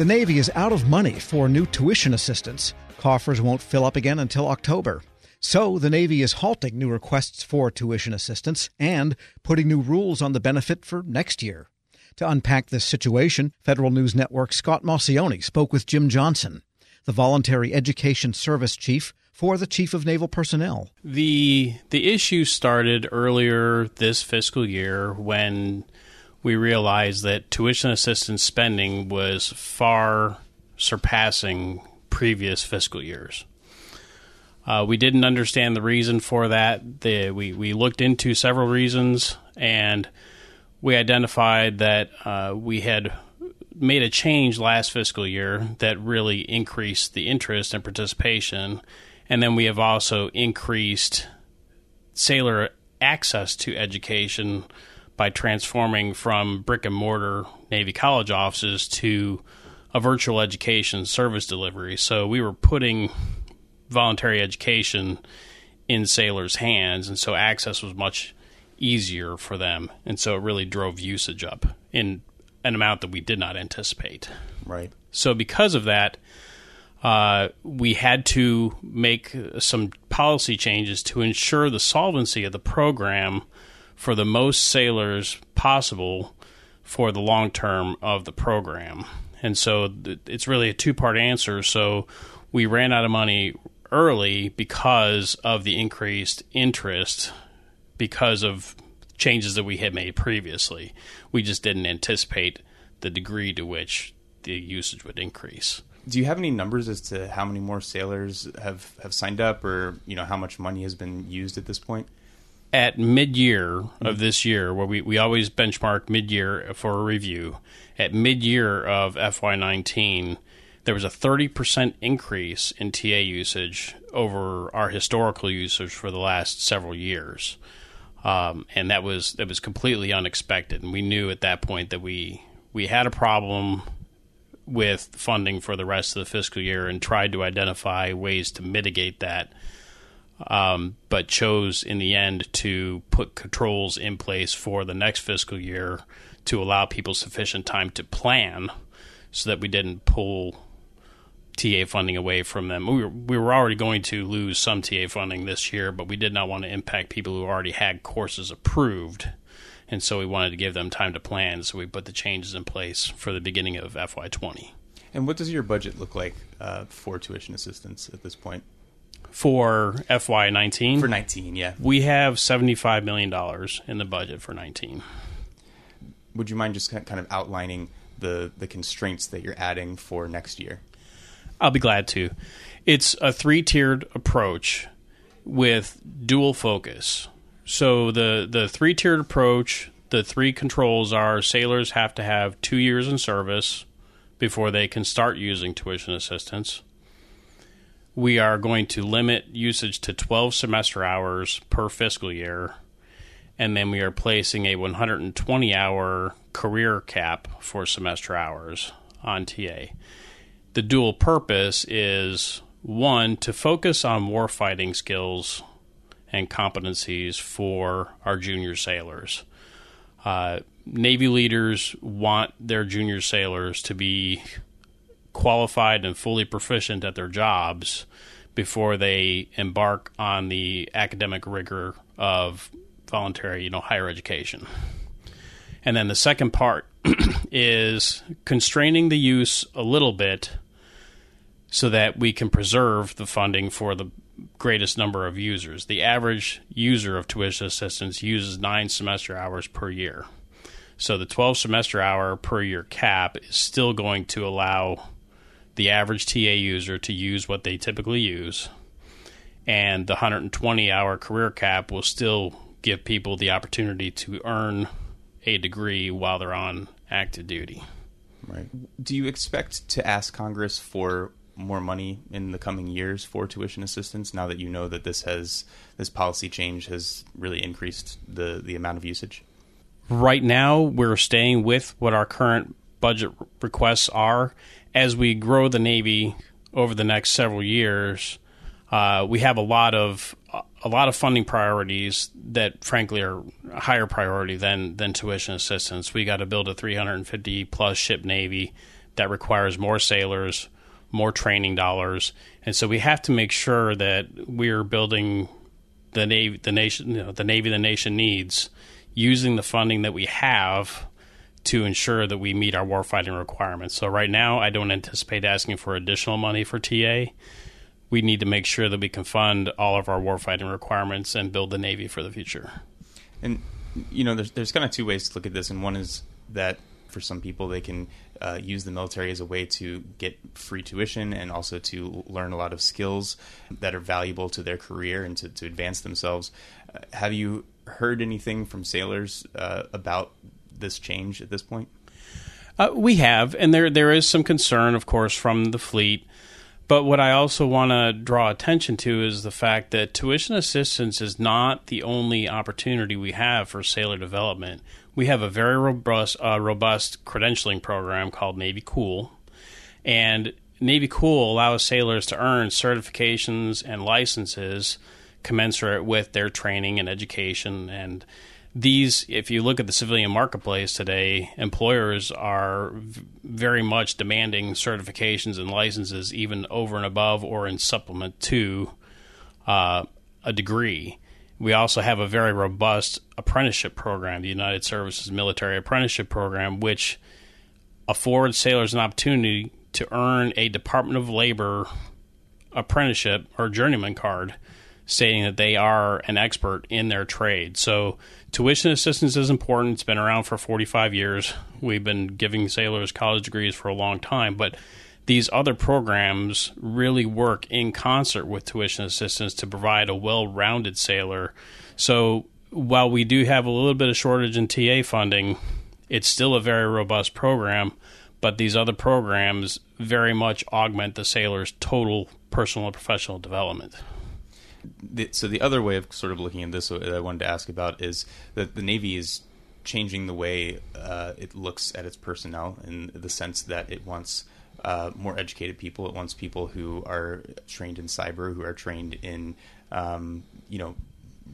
The Navy is out of money for new tuition assistance. Coffers won't fill up again until October. So the Navy is halting new requests for tuition assistance and putting new rules on the benefit for next year. To unpack this situation, Federal News Network Scott Maucione spoke with Jim Johnson, the Voluntary Education Service Chief for the Chief of Naval Personnel. The the issue started earlier this fiscal year when we realized that tuition assistance spending was far surpassing previous fiscal years. Uh, we didn't understand the reason for that. The, we, we looked into several reasons and we identified that uh, we had made a change last fiscal year that really increased the interest and participation. And then we have also increased sailor access to education by transforming from brick and mortar Navy college offices to a virtual education service delivery. So we were putting voluntary education in sailors' hands, and so access was much easier for them, and so it really drove usage up in an amount that we did not anticipate. Right. So because of that, uh, we had to make some policy changes to ensure the solvency of the program for the most sailors possible for the long term of the program. And so it's really a two part answer. So we ran out of money early because of the increased interest because of changes that we had made previously. We just didn't anticipate the degree to which the usage would increase. Do you have any numbers as to how many more sailors have, have signed up or, you know, how much money has been used at this point? At mid year of this year, where we, we always benchmark mid year for a review, at mid year of FY19, there was a 30% increase in TA usage over our historical usage for the last several years. Um, and that was that was completely unexpected. And we knew at that point that we we had a problem with funding for the rest of the fiscal year and tried to identify ways to mitigate that. Um, but chose in the end to put controls in place for the next fiscal year to allow people sufficient time to plan so that we didn't pull TA funding away from them. We were, we were already going to lose some TA funding this year, but we did not want to impact people who already had courses approved. And so we wanted to give them time to plan, so we put the changes in place for the beginning of FY20. And what does your budget look like uh, for tuition assistance at this point? For FY19? For 19, yeah. We have $75 million in the budget for 19. Would you mind just kind of outlining the, the constraints that you're adding for next year? I'll be glad to. It's a three tiered approach with dual focus. So the the three tiered approach, the three controls are sailors have to have two years in service before they can start using tuition assistance. We are going to limit usage to 12 semester hours per fiscal year. And then we are placing a 120 hour career cap for semester hours on TA the dual purpose is one to focus on warfighting skills and competencies for our junior sailors. Uh, Navy leaders want their junior sailors to be qualified and fully proficient at their jobs before they embark on the academic rigor of voluntary, you know, higher education. And then the second part is constraining the use a little bit so that we can preserve the funding for the greatest number of users. The average user of tuition assistance uses nine semester hours per year. So the 12 semester hour per year cap is still going to allow the average TA user to use what they typically use. And the 120 hour career cap will still give people the opportunity to earn a degree while they're on active duty. Right. Do you expect to ask Congress for more money in the coming years for tuition assistance now that you know that this has this policy change has really increased the the amount of usage? Right now, we're staying with what our current budget requests are. As we grow the Navy over the next several years, uh, we have a lot of a lot of funding priorities that, frankly, are higher priority than than tuition assistance. We got to build a 350 plus ship Navy that requires more sailors, more training dollars, and so we have to make sure that we're building the navy, the nation, you know, the navy, the nation needs, using the funding that we have to ensure that we meet our warfighting requirements. So right now, I don't anticipate asking for additional money for TA. We need to make sure that we can fund all of our warfighting requirements and build the Navy for the future. And you know, there's there's kind of two ways to look at this, and one is that for some people they can uh, use the military as a way to get free tuition and also to learn a lot of skills that are valuable to their career and to, to advance themselves. Uh, have you heard anything from sailors uh, about this change at this point? Uh, we have, and there there is some concern, of course, from the fleet. But what I also want to draw attention to is the fact that tuition assistance is not the only opportunity we have for sailor development. We have a very robust, uh, robust credentialing program called Navy Cool, and Navy Cool allows sailors to earn certifications and licenses commensurate with their training and education and these, if you look at the civilian marketplace today, employers are very much demanding certifications and licenses, even over and above or in supplement to uh, a degree. We also have a very robust apprenticeship program, the United Services Military Apprenticeship Program, which affords sailors an opportunity to earn a Department of Labor apprenticeship or journeyman card stating that they are an expert in their trade. So tuition assistance is important. It's been around for 45 years. We've been giving sailors college degrees for a long time, but these other programs really work in concert with tuition assistance to provide a well-rounded sailor. So while we do have a little bit of shortage in TA funding, it's still a very robust program, but these other programs very much augment the sailor's total personal and professional development the, so the other way of sort of looking at this that I wanted to ask about is that the Navy is changing the way uh, it looks at its personnel in the sense that it wants uh, more educated people. It wants people who are trained in cyber, who are trained in um, you know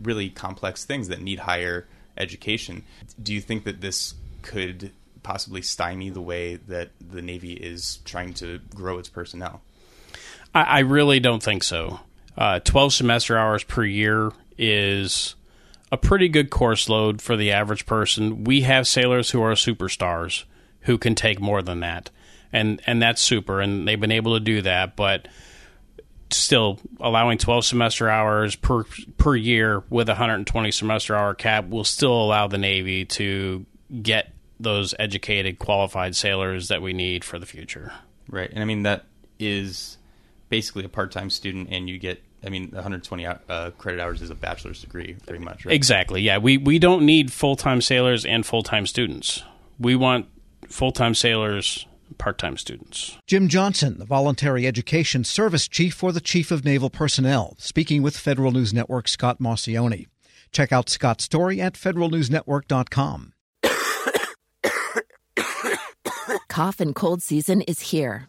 really complex things that need higher education. Do you think that this could possibly stymie the way that the Navy is trying to grow its personnel? I, I really don't think so. Uh, 12 semester hours per year is a pretty good course load for the average person. We have sailors who are superstars who can take more than that. And and that's super and they've been able to do that, but still allowing 12 semester hours per per year with a 120 semester hour cap will still allow the navy to get those educated qualified sailors that we need for the future. Right. And I mean that is basically a part-time student and you get I mean, 120 uh, credit hours is a bachelor's degree, pretty much, right? Exactly. Yeah, we we don't need full time sailors and full time students. We want full time sailors, part time students. Jim Johnson, the voluntary education service chief for the Chief of Naval Personnel, speaking with Federal News Network Scott Maucione. Check out Scott's story at federalnewsnetwork.com. Cough and cold season is here.